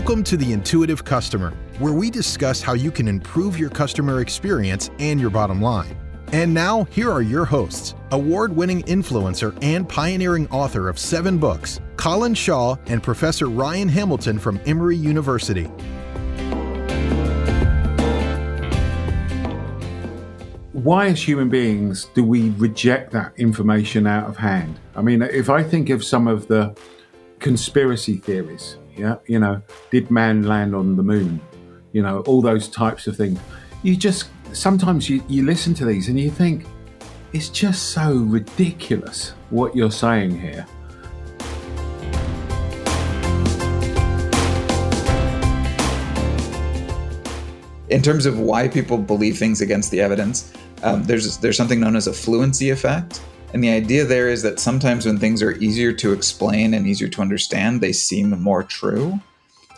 Welcome to the Intuitive Customer, where we discuss how you can improve your customer experience and your bottom line. And now, here are your hosts award winning influencer and pioneering author of seven books, Colin Shaw and Professor Ryan Hamilton from Emory University. Why, as human beings, do we reject that information out of hand? I mean, if I think of some of the conspiracy theories, yeah, you know, did man land on the moon? You know, all those types of things. You just sometimes you, you listen to these and you think, it's just so ridiculous what you're saying here. In terms of why people believe things against the evidence, um, there's there's something known as a fluency effect, and the idea there is that sometimes when things are easier to explain and easier to understand, they seem more true.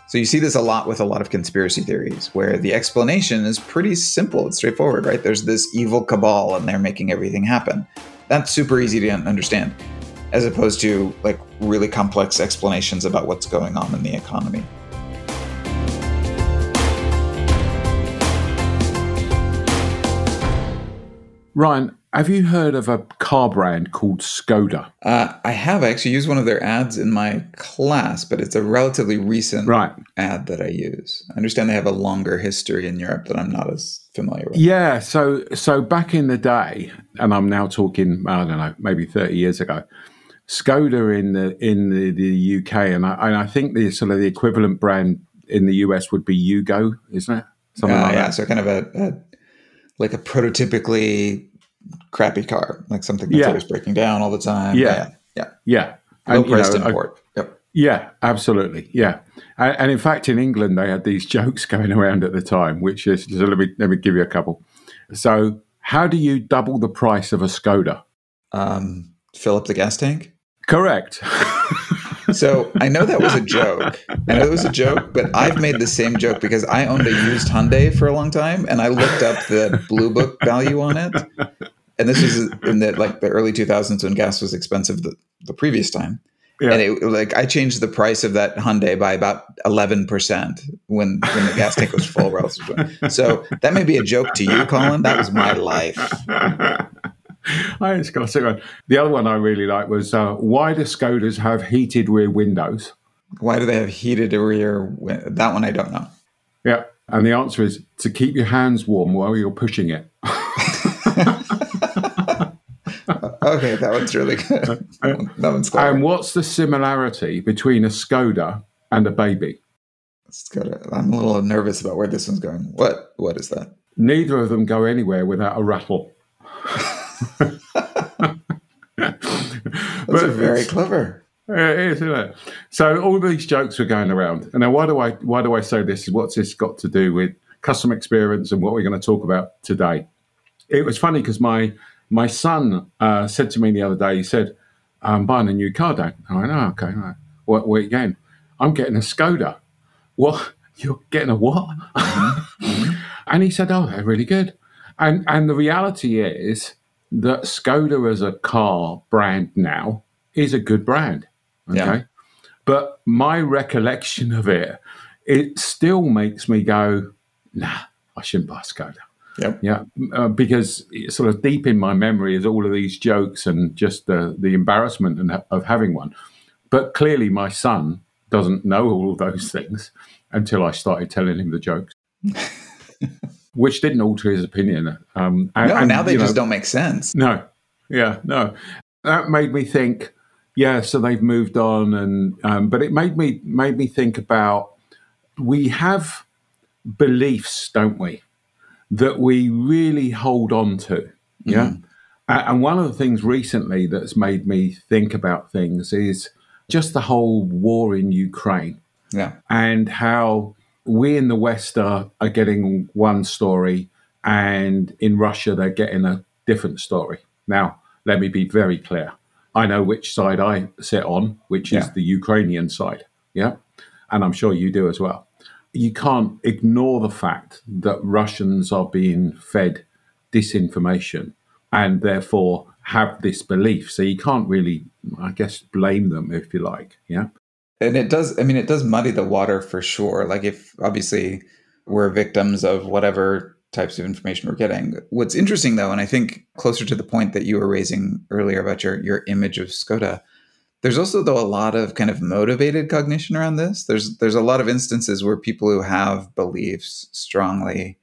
So you see this a lot with a lot of conspiracy theories where the explanation is pretty simple, it's straightforward, right? There's this evil cabal and they're making everything happen. That's super easy to understand as opposed to like really complex explanations about what's going on in the economy. Ryan, have you heard of a car brand called Skoda? Uh, I have. I actually used one of their ads in my class, but it's a relatively recent right. ad that I use. I understand they have a longer history in Europe that I'm not as familiar with. Yeah. So, so back in the day, and I'm now talking, I don't know, maybe 30 years ago, Skoda in the in the, the UK, and I, and I think the sort of the equivalent brand in the US would be Yugo, isn't it? Something uh, like yeah, that. so kind of a, a like a prototypically crappy car, like something that's yeah. always breaking down all the time. Yeah, yeah, yeah. yeah. Low priced import. yep. Yeah, absolutely. Yeah, and, and, in fact, in England, they had these jokes going around at the time, which is so let me let me give you a couple. So, how do you double the price of a Skoda? Um, fill up the gas tank. Correct. so I know that was a joke. I know it was a joke, but I've made the same joke because I owned a used Hyundai for a long time, and I looked up the Blue Book value on it. And this was in the like the early 2000s when gas was expensive the, the previous time. Yeah. And it like I changed the price of that Hyundai by about eleven percent when when the gas tank was full. So that may be a joke to you, Colin. That was my life. I just got one. The other one I really like was uh, why do Skodas have heated rear windows? Why do they have heated rear? That one I don't know. Yeah, and the answer is to keep your hands warm while you're pushing it. okay, that one's really good. Uh, uh, that one's clever. And what's the similarity between a Skoda and a baby? Skoda. I'm a little nervous about where this one's going. What? What is that? Neither of them go anywhere without a rattle. That's very clever. It is, isn't it? So all these jokes were going around. And now why do I why do I say this? What's this got to do with customer experience and what we're going to talk about today? It was funny because my my son uh, said to me the other day, he said, I'm buying a new car, Dad. I went, oh, okay, right. What, what again? I'm getting a Skoda. What? You're getting a what? Mm-hmm. and he said, oh, they're really good. And and the reality is that Skoda as a car brand now is a good brand. Okay. Yeah. But my recollection of it, it still makes me go, nah, I shouldn't buy Skoda. Yep. Yeah. Uh, because sort of deep in my memory is all of these jokes and just the, the embarrassment of having one. But clearly, my son doesn't know all of those things until I started telling him the jokes. which didn't alter his opinion. Um, and, no, now they just know, don't make sense. No, yeah, no. That made me think. Yeah, so they've moved on, and um, but it made me made me think about we have beliefs, don't we, that we really hold on to. Yeah, mm-hmm. and one of the things recently that's made me think about things is just the whole war in Ukraine. Yeah, and how we in the West are, are getting one story, and in Russia, they're getting a different story. Now, let me be very clear. I know which side I sit on, which yeah. is the Ukrainian side. Yeah. And I'm sure you do as well. You can't ignore the fact that Russians are being fed disinformation and therefore have this belief. So you can't really, I guess, blame them if you like. Yeah. And it does, I mean, it does muddy the water for sure. Like, if obviously we're victims of whatever types of information we're getting. What's interesting though, and I think closer to the point that you were raising earlier about your, your image of Skoda, there's also though a lot of kind of motivated cognition around this. There's there's a lot of instances where people who have beliefs strongly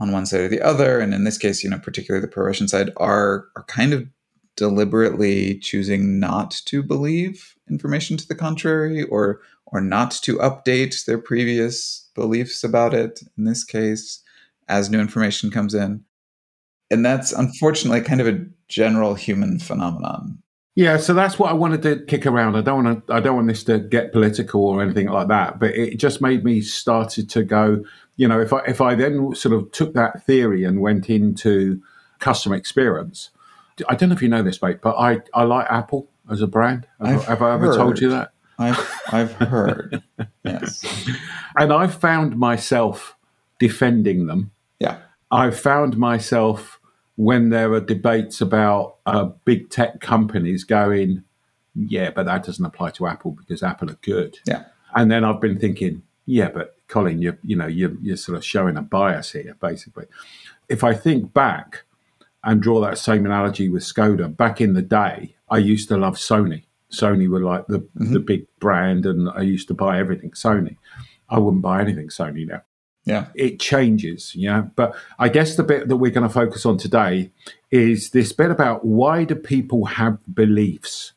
on one side or the other, and in this case, you know, particularly the pro-Russian side, are are kind of deliberately choosing not to believe information to the contrary or or not to update their previous beliefs about it in this case as new information comes in and that's unfortunately kind of a general human phenomenon yeah, so that's what I wanted to kick around. I don't want to. I don't want this to get political or anything like that. But it just made me started to go. You know, if I if I then sort of took that theory and went into customer experience, I don't know if you know this, mate, but I I like Apple as a brand. Have, have I ever told you that? I've I've heard. yes, and I've found myself defending them. Yeah, I've found myself when there are debates about uh, big tech companies going, yeah, but that doesn't apply to Apple because Apple are good. Yeah. And then I've been thinking, yeah, but Colin, you you know, you're, you're sort of showing a bias here, basically. If I think back and draw that same analogy with Skoda, back in the day, I used to love Sony. Sony were like the, mm-hmm. the big brand, and I used to buy everything Sony. I wouldn't buy anything Sony now. Yeah. It changes, yeah. But I guess the bit that we're going to focus on today is this bit about why do people have beliefs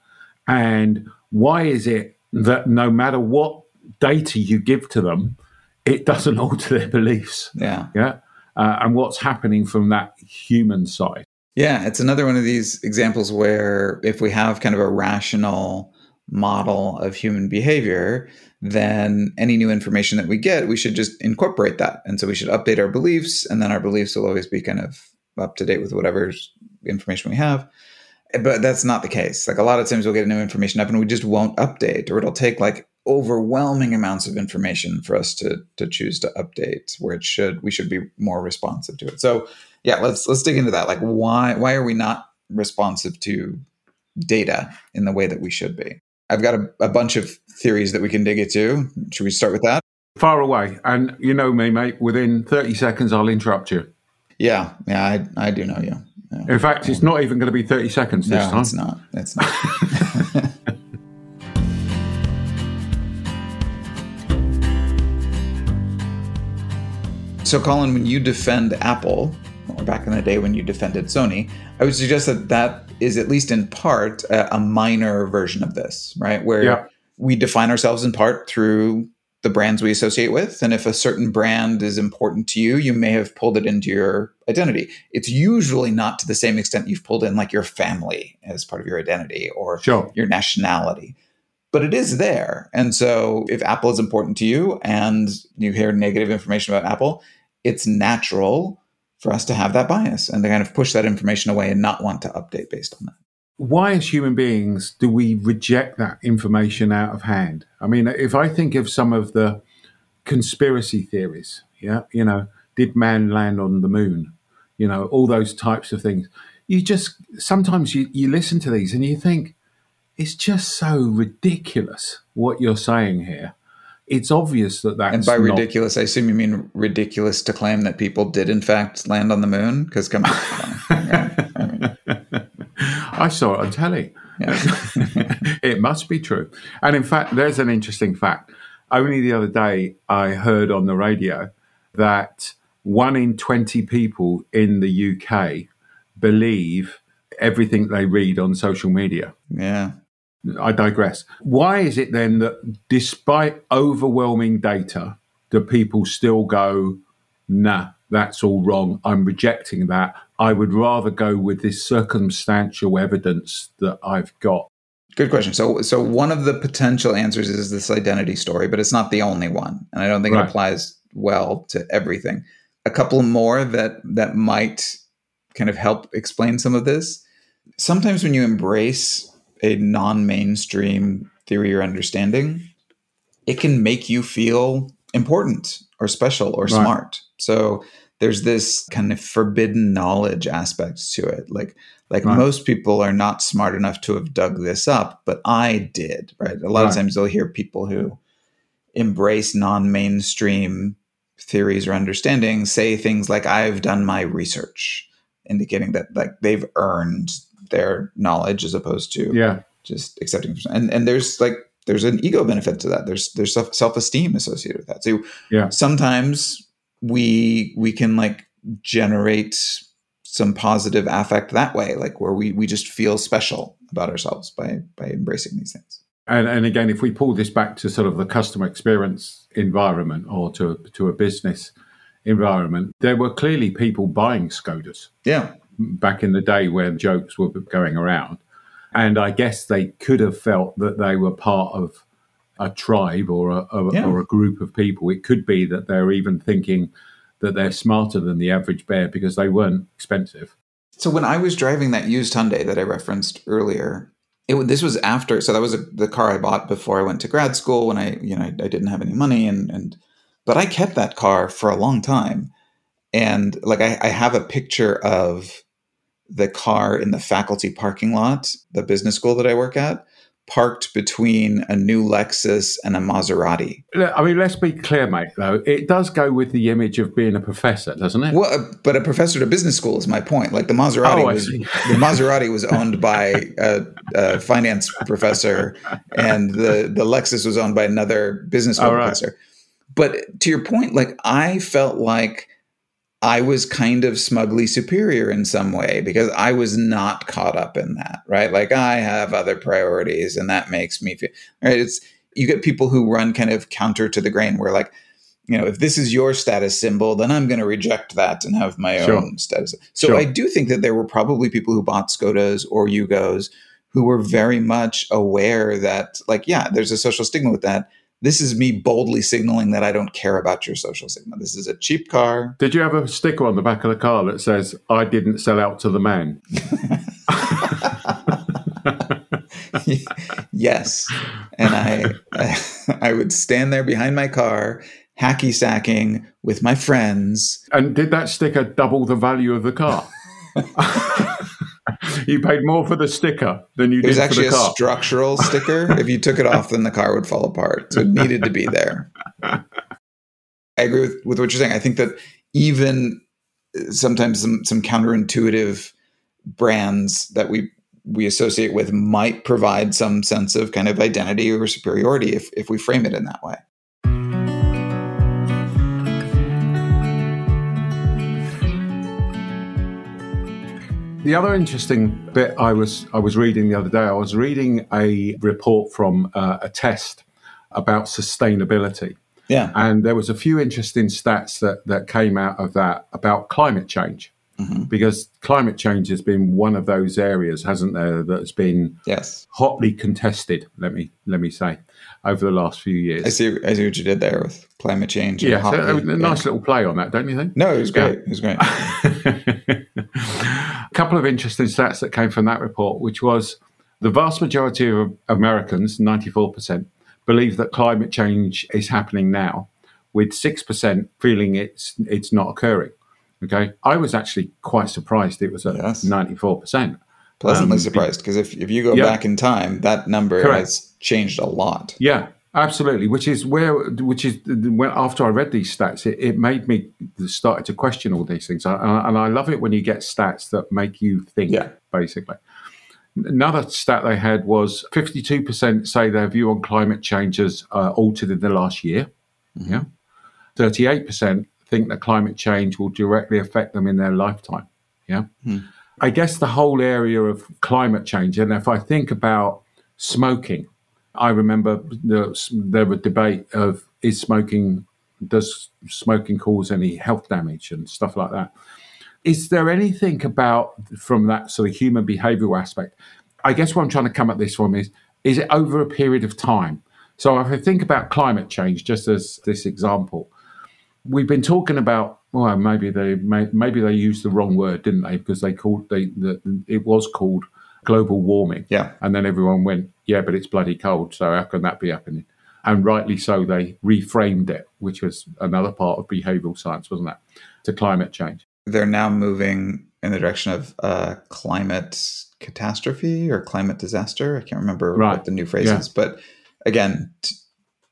and why is it that no matter what data you give to them, it doesn't alter their beliefs. Yeah. Yeah. Uh, and what's happening from that human side. Yeah. It's another one of these examples where if we have kind of a rational model of human behavior, then any new information that we get, we should just incorporate that. And so we should update our beliefs, and then our beliefs will always be kind of up to date with whatever information we have. But that's not the case. Like a lot of times we'll get new information up and we just won't update, or it'll take like overwhelming amounts of information for us to to choose to update where it should we should be more responsive to it. So yeah, let's let's dig into that. Like why why are we not responsive to data in the way that we should be? I've got a, a bunch of theories that we can dig into. Should we start with that? Far away. And you know me, mate, within 30 seconds, I'll interrupt you. Yeah. Yeah, I, I do know you. Yeah. In fact, it's not even going to be 30 seconds this no, time. It's not. It's not. so, Colin, when you defend Apple, back in the day when you defended Sony, I would suggest that that is at least in part a, a minor version of this, right? Where yeah. we define ourselves in part through the brands we associate with. And if a certain brand is important to you, you may have pulled it into your identity. It's usually not to the same extent you've pulled in like your family as part of your identity or sure. your nationality. But it is there. And so if Apple is important to you and you hear negative information about Apple, it's natural for us to have that bias and to kind of push that information away and not want to update based on that. Why, as human beings, do we reject that information out of hand? I mean, if I think of some of the conspiracy theories, yeah, you know, did man land on the moon? You know, all those types of things. You just sometimes you, you listen to these and you think, it's just so ridiculous what you're saying here it's obvious that that's and by not, ridiculous, I assume you mean ridiculous to claim that people did in fact land on the moon. Because come on, yeah, I, mean. I, saw it on telly. Yeah. it must be true. And in fact, there's an interesting fact. Only the other day, I heard on the radio that one in 20 people in the UK believe everything they read on social media. Yeah. I digress. Why is it then that despite overwhelming data, do people still go, nah, that's all wrong. I'm rejecting that. I would rather go with this circumstantial evidence that I've got. Good question. So, so one of the potential answers is this identity story, but it's not the only one, and I don't think right. it applies well to everything. A couple more that that might kind of help explain some of this. Sometimes when you embrace a non-mainstream theory or understanding, it can make you feel important or special or smart. So there's this kind of forbidden knowledge aspect to it. Like like Right. most people are not smart enough to have dug this up, but I did, right? A lot of times you'll hear people who embrace non-mainstream theories or understandings say things like I've done my research, indicating that like they've earned their knowledge as opposed to Yeah. just accepting and and there's like there's an ego benefit to that. There's there's self- self-esteem associated with that. So Yeah. sometimes we we can like generate some positive affect that way like where we we just feel special about ourselves by by embracing these things. And, and again, if we pull this back to sort of the customer experience environment or to, to a business environment, there were clearly people buying Skodas yeah back in the day when jokes were going around. And I guess they could have felt that they were part of a tribe or a, a, Yeah. or a group of people. It could be that they're even thinking that they're smarter than the average bear because they weren't expensive. So when I was driving that used Hyundai that I referenced earlier, it this was after. So that was a, the car I bought before I went to grad school when I you know I, I didn't have any money and and but I kept that car for a long time, and like I, I have a picture of the car in the faculty parking lot, the business school that I work at, parked between a new Lexus and a Maserati. I mean, let's be clear, mate, though. It does go with the image of being a professor, doesn't it? Well, uh, but a professor at a business school is my point. Like the Maserati Oh, was the Maserati was owned by a, a finance professor, and the the Lexus was owned by another business school right. professor. But to your point, like I felt like I was kind of smugly superior in some way because I was not caught up in that, right? Like I have other priorities, and that makes me feel right. It's you get people who run kind of counter to the grain, where like you know, if this is your status symbol, then I'm going to reject that and have my Sure. own status. So Sure. I do think that there were probably people who bought Skodas or Yugos who were very much aware that, like, yeah, there's a social stigma with that. This is me boldly signaling that I don't care about your social signal. This is a cheap car. Did you have a sticker on the back of the car that says, I didn't sell out to the man? yes, and I, I would stand there behind my car, hacky sacking with my friends. And did that sticker double the value of the car? You paid more for the sticker than you did. for the car. It was actually a structural sticker. If you took it off, then the car would fall apart. So it needed to be there. I agree with, with what you're saying. I think that even uh, sometimes some, some counterintuitive brands that we we associate with might provide some sense of kind of identity or superiority if, if we frame it in that way. The other interesting bit I was I was reading the other day, I was reading a report from uh, a test about sustainability. Yeah. And there was a few interesting stats that, that came out of that about climate change. Mhm. Because climate change has been one of those areas, hasn't there, that's been Yes. hotly contested, let me let me say, over the last few years. I see I see what you did there with climate change. and Yeah, so hotly- uh, a, nice little play on that, don't you think? No, it was great. It was great. a couple of interesting stats that came from that report, which was the vast majority of Americans, 94%, believe that climate change is happening now, with 6% feeling it's it's not occurring. Okay. I was actually quite surprised it was at Yes. 94%. Pleasantly Um, surprised because if, if you go Yeah. back in time, that number Correct. has changed a lot. Yeah, absolutely. Which is where, which is when after I read these stats, it, it made me started to question all these things, and I, and I love it when you get stats that make you think. Yeah. Basically, another stat they had was fifty-two percent say their view on climate change has uh, altered in the last year. Yeah, thirty-eight percent think that climate change will directly affect them in their lifetime. Yeah. I guess the whole area of climate change, and if I think about smoking, I remember the, there was debate of is smoking does smoking cause any health damage and stuff like that. Is there anything about from that sort of human behavioural aspect? I guess what I'm trying to come at this from is is it over a period of time? So if I think about climate change, just as this example, we've been talking about well maybe they maybe they used the wrong word didn't they because they called they the, it was called global warming Yeah. and then everyone went yeah but it's bloody cold so how can that be happening And rightly so, they reframed it, which was another part of behavioral science, wasn't that? To climate change. They're now moving in the direction of uh, climate catastrophe or climate disaster. I can't remember right. what the new phrase yeah. is, but again, t-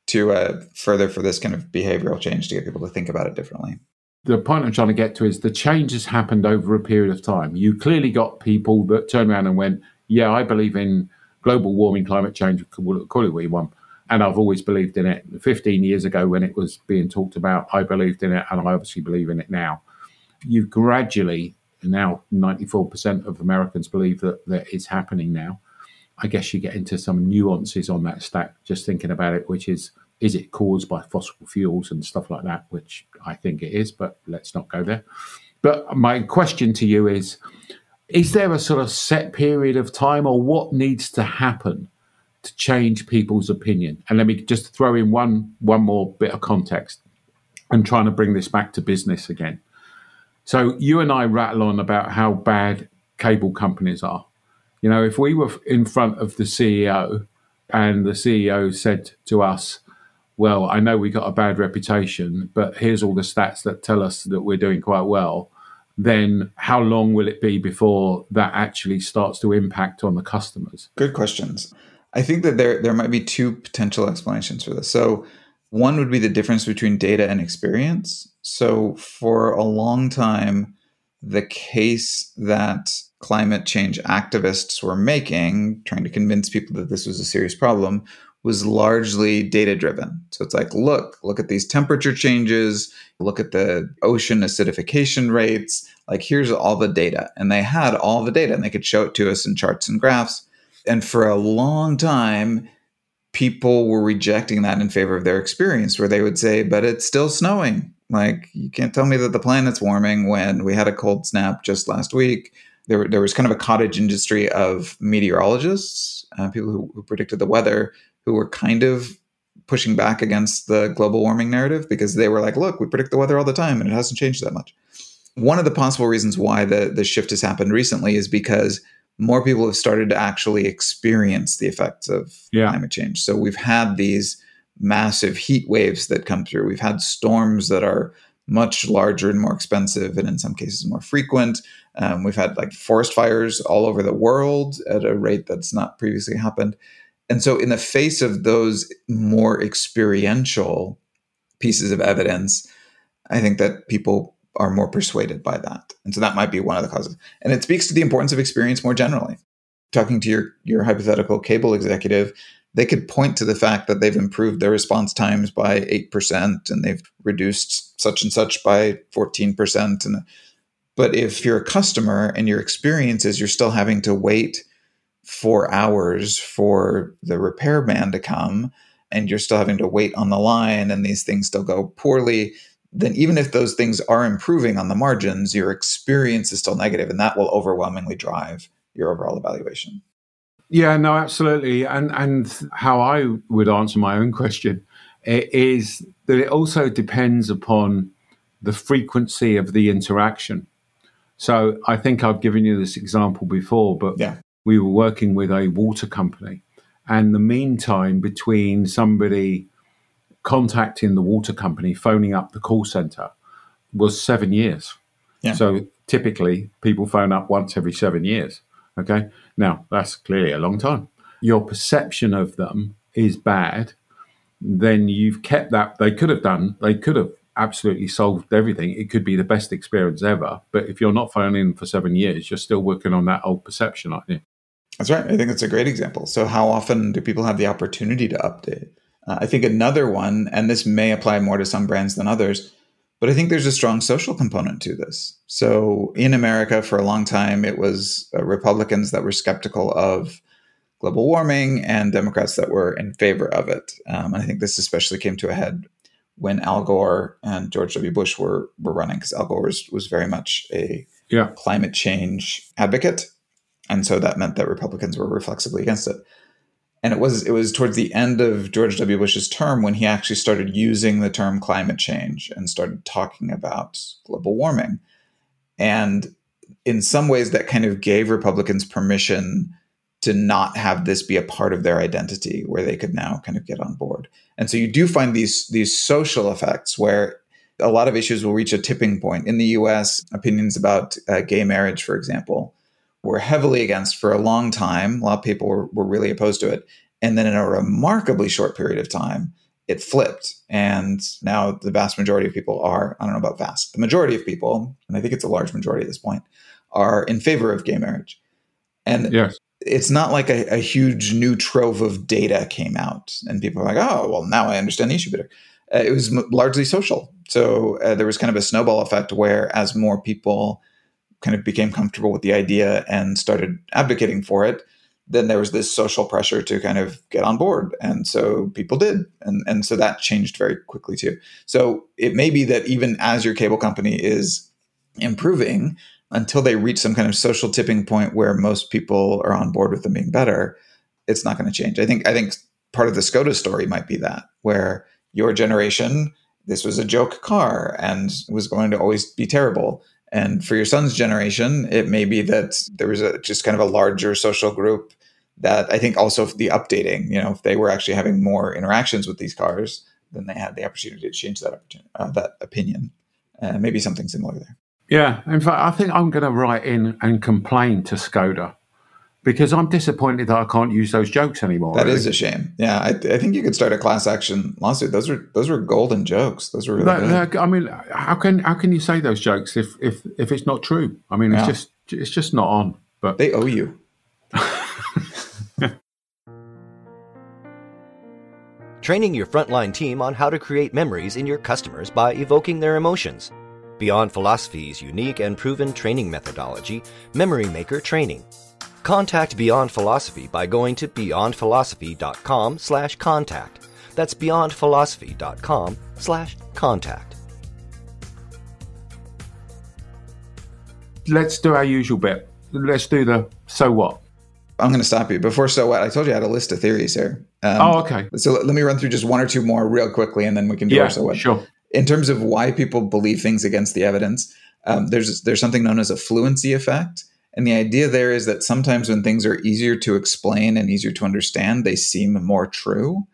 to uh, further for this kind of behavioral change to get people to think about it differently. The point I'm trying to get to is the change has happened over a period of time. You clearly got people that turned around and went, "Yeah, I believe in global warming, climate change, call it what you want." And I've always believed in it. 15 years ago, when it was being talked about, I believed in it, and I obviously believe in it now. You gradually now 94% of Americans believe that, that it's happening now. I guess you get into some nuances on that stack, just thinking about it, which is is it caused by fossil fuels and stuff like that, which I think it is, but let's not go there. But my question to you is Is there a sort of set period of time, or what needs to happen to change people's opinion? And let me just throw in one, one more bit of context. I'm trying to bring this back to business again. So you and I rattle on about how bad cable companies are. You know, if we were in front of the CEO and the CEO said to us, well, I know we got a bad reputation, but here's all the stats that tell us that we're doing quite well, then how long will it be before that actually starts to impact on the customers? Good questions. I think that there there might be two potential explanations for this. So one would be the difference between data and experience. So, for a long time, the case that climate change activists were making, trying to convince people that this was a serious problem, was largely data driven. So it's like, look, look at these temperature changes, look at the ocean acidification rates. Like, here's all the data. And they had all the data and they could show it to us in charts and graphs. And for a long time, people were rejecting that in favor of their experience, where they would say, but it's still snowing. Like, you can't tell me that the planet's warming when we had a cold snap just last week. There, there was kind of a cottage industry of meteorologists, uh, people who, who predicted the weather, who were kind of pushing back against the global warming narrative because they were like, look, we predict the weather all the time and it hasn't changed that much. One of the possible reasons why the, the shift has happened recently is because more people have started to actually experience the effects of yeah. climate change. So we've had these massive heat waves that come through. We've had storms that are much larger and more expensive, and in some cases more frequent. Um, we've had like forest fires all over the world at a rate that's not previously happened. And so, in the face of those more experiential pieces of evidence, I think that people are more persuaded by that. And so that might be one of the causes. And it speaks to the importance of experience more generally. Talking to your, your hypothetical cable executive, they could point to the fact that they've improved their response times by 8% and they've reduced such and such by 14%. And, but if you're a customer and your experience is you're still having to wait four hours for the repairman to come and you're still having to wait on the line and these things still go poorly, then even if those things are improving on the margins, your experience is still negative and that will overwhelmingly drive your overall evaluation. Yeah, no, absolutely. And and how I would answer my own question eh, is that it also depends upon the frequency of the interaction. So I think I've given you this example before, but yeah. We were working with a water company, and the meantime, between somebody contacting the water company, phoning up the call center, was seven years. Yeah. So typically, people phone up once every seven years. Okay. Now, that's clearly a long time. Your perception of them is bad. Then you've kept that. They could have done, they could have absolutely solved everything. It could be the best experience ever. But if you're not phoning for seven years, you're still working on that old perception, aren't you? That's right. I think that's a great example. So, how often do people have the opportunity to update? Uh, I think another one, and this may apply more to some brands than others, but I think there's a strong social component to this. So in America, for a long time, it was uh, Republicans that were skeptical of global warming and Democrats that were in favor of it. Um, and I think this especially came to a head when Al Gore and George W. Bush were were running, because Al Gore was, was very much a yeah. climate change advocate. And so that meant that Republicans were reflexively against it and it was it was towards the end of George W. Bush's term when he actually started using the term climate change and started talking about global warming. And in some ways that kind of gave Republicans permission to not have this be a part of their identity where they could now kind of get on board. And so you do find these these social effects where a lot of issues will reach a tipping point. In the US, opinions about uh, gay marriage, for example, were heavily against for a long time. A lot of people were, were really opposed to it. And then in a remarkably short period of time, it flipped. And now the vast majority of people are, I don't know about vast, the majority of people, and I think it's a large majority at this point, are in favor of gay marriage. And yes. it's not like a, a, huge new trove of data came out and people are like, oh, well, now I understand the issue better. Uh, it was m- largely social. So uh, there was kind of a snowball effect where as more people kind of became comfortable with the idea and started advocating for it, then there was this social pressure to kind of get on board. And so people did. And, and so that changed very quickly too. So it may be that even as your cable company is improving, until they reach some kind of social tipping point where most people are on board with them being better, it's not going to change. I think I think part of the Skoda story might be that where your generation, this was a joke car and was going to always be terrible. And for your son's generation, it may be that there was a just kind of a larger social group that I think also the updating, you know, if they were actually having more interactions with these cars, then they had the opportunity to change that uh, that opinion. Uh, maybe something similar there. Yeah, in fact, I think I'm going to write in and complain to Skoda because I'm disappointed that I can't use those jokes anymore. That really. is a shame. Yeah, I, I, think you could start a class action lawsuit. Those are those were golden jokes. Those were really that, good. I mean, how can how can you say those jokes if if if it's not true? I mean, it's just it's just not on. But they owe you. Training your frontline team on how to create memories in your customers by evoking their emotions. Beyond Philosophy's unique and proven training methodology, Memory Maker Training. Contact Beyond Philosophy by going to beyondphilosophy.com slash contact. That's beyondphilosophy.com slash contact. Let's do our usual bit. Let's do the so what. I'm going to stop you before so what. I told you I had a list of theories here. Um, oh, okay. So let, let, me run through just one or two more real quickly, and then we can do yeah, our so what. Sure in terms of why people believe things against the evidence, um, there's there's something known as a fluency effect, and the idea there is that sometimes when things are easier to explain and easier to understand, they seem more true.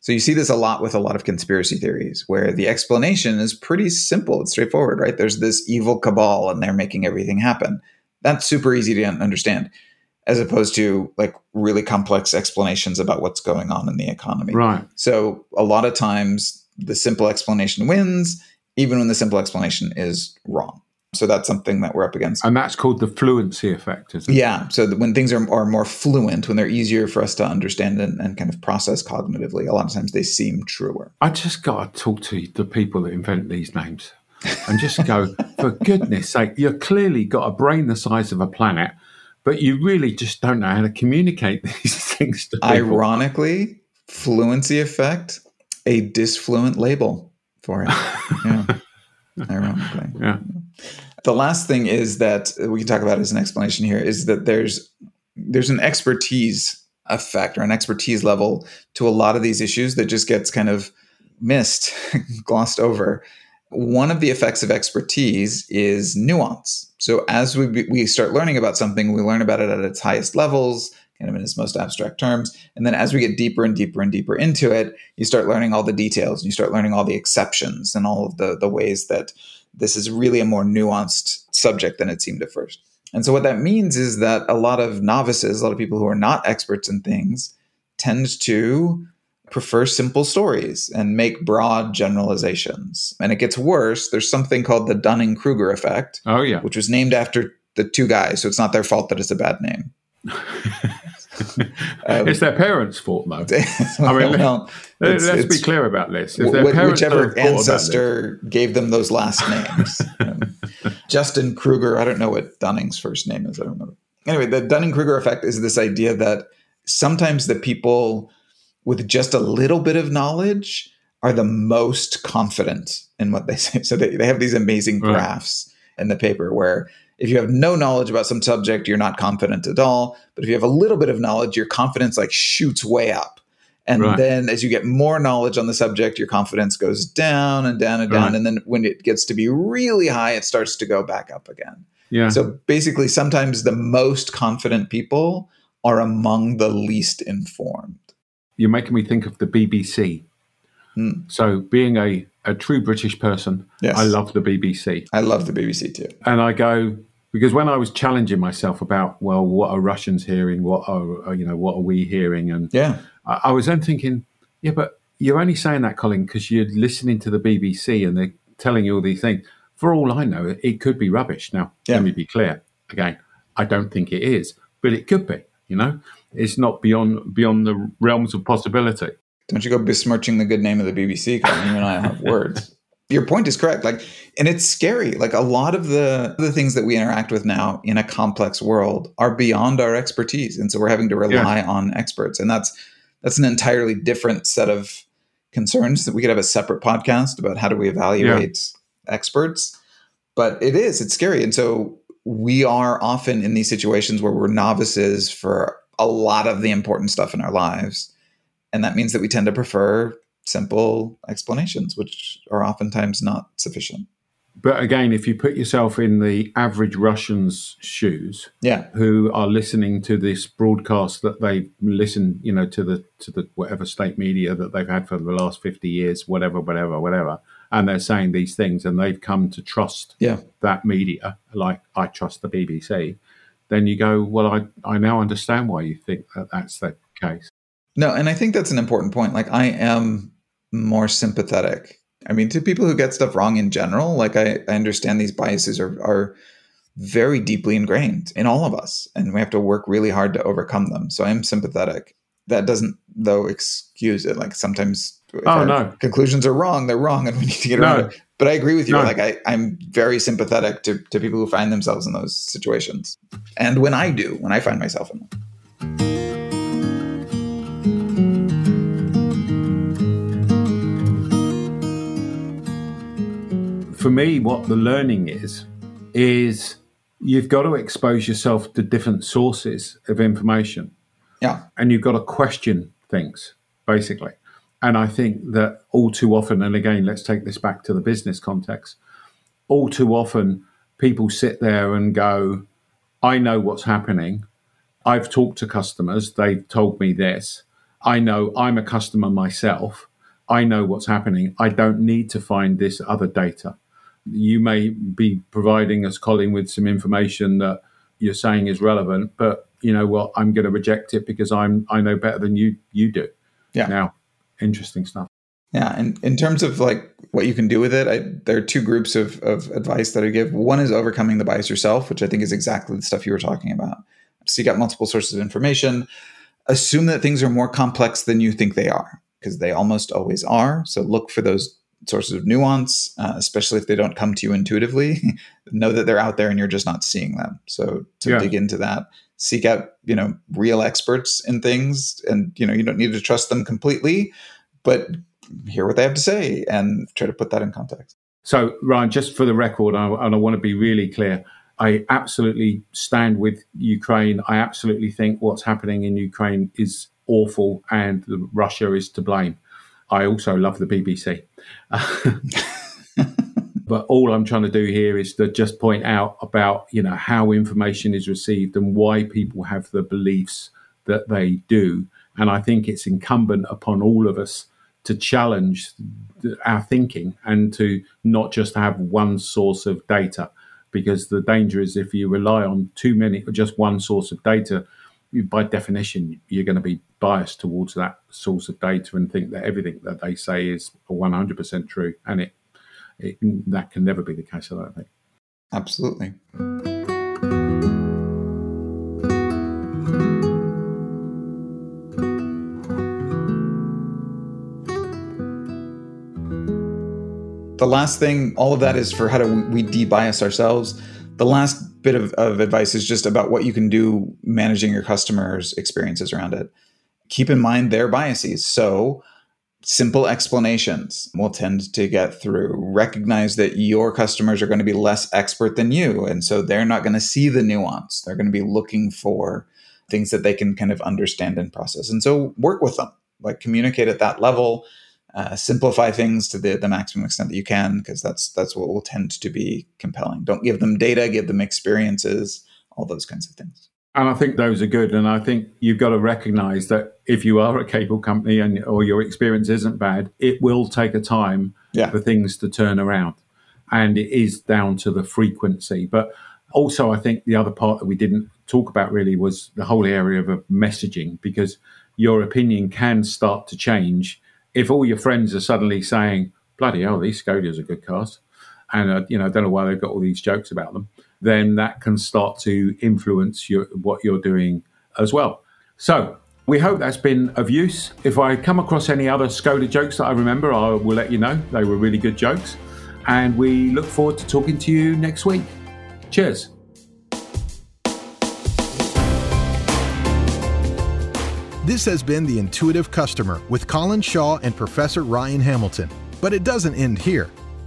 So you see this a lot with a lot of conspiracy theories, where the explanation is pretty simple, it's straightforward, right? There's this evil cabal, and they're making everything happen. That's super easy to understand, as opposed to like really complex explanations about what's going on in the economy. Right. So a lot of times the simple explanation wins, even when the simple explanation is wrong. So that's something that we're up against. And that's called the fluency effect, isn't it? Yeah. So when things are, are more fluent, when they're easier for us to understand and, and kind of process cognitively, a lot of times they seem truer. I just got to talk to the people that invent these names and just go, for goodness sake, you've clearly got a brain the size of a planet, but you really just don't know how to communicate these things to people. Ironically, fluency effect a disfluent label for it. Yeah. Ironically. Yeah. The last thing is that we can talk about as an explanation here is that there's there's an expertise effect or an expertise level to a lot of these issues that just gets kind of missed, glossed over. One of the effects of expertise is nuance. So as we we start learning about something, we learn about it at its highest levels kind of in its most abstract terms. And then as we get deeper and deeper and deeper into it, you start learning all the details and you start learning all the exceptions and all of the, the ways that this is really a more nuanced subject than it seemed at first. And so what that means is that a lot of novices, a lot of people who are not experts in things, tend to prefer simple stories and make broad generalizations. And it gets worse. There's something called the Dunning Kruger effect. Oh, yeah. Which was named after the two guys. So it's not their fault that it's a bad name. um, it's their parents' fault, though. I mean, well, let's, it's, it's, be clear about this. If parents whichever ancestor gave them those last names. um, Justin Kruger, I don't know what Dunning's first name is. I don't remember. Anyway, the Dunning Kruger effect is this idea that sometimes the people with just a little bit of knowledge are the most confident in what they say. So they, they have these amazing graphs right. in the paper where if you have no knowledge about some subject, you're not confident at all. But if you have a little bit of knowledge, your confidence like shoots way up. And right. then as you get more knowledge on the subject, your confidence goes down and down and down. Right. And then when it gets to be really high, it starts to go back up again. Yeah. So basically, sometimes the most confident people are among the least informed. You're making me think of the BBC. Hmm. So, being a, a true British person, Yes. I love the BBC. I love the BBC too. And I go, because when I was challenging myself about, well, what are Russians hearing? What are, uh, you know, what are we hearing? And Yeah. I, I was then thinking, yeah, but you're only saying that, Colin, because you're listening to the BBC and they're telling you all these things. For all I know, it could be rubbish. Now, Yeah. let me be clear. Again, I don't think it is, but it could be. You know, it's not beyond beyond the realms of possibility. Don't you go besmirching the good name of the BBC, Colin. You and I have words. Your point is correct. Like, and it's scary. Like a lot of the the things that we interact with now in a complex world are beyond our expertise, and so we're having to rely on experts, and that's that's an entirely different set of concerns that we could have a separate podcast about how do we evaluate experts. But it is it's scary, and so we are often in these situations where we're novices for a lot of the important stuff in our lives. And that means that we tend to prefer simple explanations, which are oftentimes not sufficient. But again, if you put yourself in the average Russian's shoes, Yeah. who are listening to this broadcast that they've listened, you know, to the to the whatever state media that they've had for the last fifty years, whatever, whatever, whatever, and they're saying these things, and they've come to trust Yeah. that media, like I trust the BBC. Then you go, well, I I now understand why you think that that's the case. No, and I think that's an important point. Like, I am more sympathetic. I mean, to people who get stuff wrong in general, like, I, I understand these biases are, are very deeply ingrained in all of us, and we have to work really hard to overcome them. So I'm sympathetic. That doesn't, though, excuse it. Like, sometimes if Oh, our no. conclusions are wrong, they're wrong, and we need to get No. around it. But I agree with you. No. Like, I, I'm very sympathetic to, to people who find themselves in those situations. And when I do, when I find myself in them. For me, what the learning is, is you've got to expose yourself to different sources of information Yeah. and you've got to question things, basically. And I think that all too often, and again, let's take this back to the business context, all too often people sit there and go, I know what's happening. I've talked to customers, they've told me this. I know I'm a customer myself. I know what's happening. I don't need to find this other data. You may be providing us, Colin, with some information that you're saying is relevant, but you know what? I'm going to reject it because I'm I know better than you you do. Yeah. Now, interesting stuff. Yeah, and in terms of like what you can do with it, I, there are two groups of, of advice that I give. One is overcoming the bias yourself, which I think is exactly the stuff you were talking about. Seek out multiple sources of information. Assume that things are more complex than you think they are, because they almost always are. So look for those sources of nuance, uh, especially if they don't come to you intuitively. know that they're out there and you're just not seeing them. So to Yeah. dig into that, seek out you know real experts in things, and you know you don't need to trust them completely, but hear what they have to say and try to put that in context. So, Ryan, just for the record, I, and I want to be really clear, I absolutely stand with Ukraine. I absolutely think what's happening in Ukraine is awful and Russia is to blame. I also love the BBC. but all I'm trying to do here is to just point out about, you know, how information is received and why people have the beliefs that they do. And I think it's incumbent upon all of us to challenge our thinking and to not just have one source of data because the danger is if you rely on too many or just one source of data you, by definition you're going to be biased towards that source of data and think that everything that they say is 100% true and it, it that can never be the case i don't think Absolutely. The last thing, all of that is for how do we debias ourselves. The last bit of, of advice is just about what you can do managing your customers' experiences around it. Keep in mind their biases. So, simple explanations will tend to get through. Recognize that your customers are going to be less expert than you. And so they're not going to see the nuance. They're going to be looking for things that they can kind of understand and process. And so work with them, like communicate at that level. Uh, simplify things to the, the maximum extent that you can, because that's that's what will tend to be compelling. Don't give them data, give them experiences, all those kinds of things. And I think those are good. And I think you've got to recognize that if you are a cable company and or your experience isn't bad, it will take a time Yeah. for things to turn around. And it is down to the frequency. But also, I think the other part that we didn't talk about really was the whole area of messaging because your opinion can start to change if all your friends are suddenly saying, bloody hell, these Skodas are good cars. And, uh, you know, I don't know why they've got all these jokes about them. Then that can start to influence your, what you're doing as well. So we hope that's been of use. If I come across any other Skoda jokes that I remember, I will let you know. They were really good jokes. And we look forward to talking to you next week. Cheers. This has been The Intuitive Customer with Colin Shaw and Professor Ryan Hamilton. But it doesn't end here.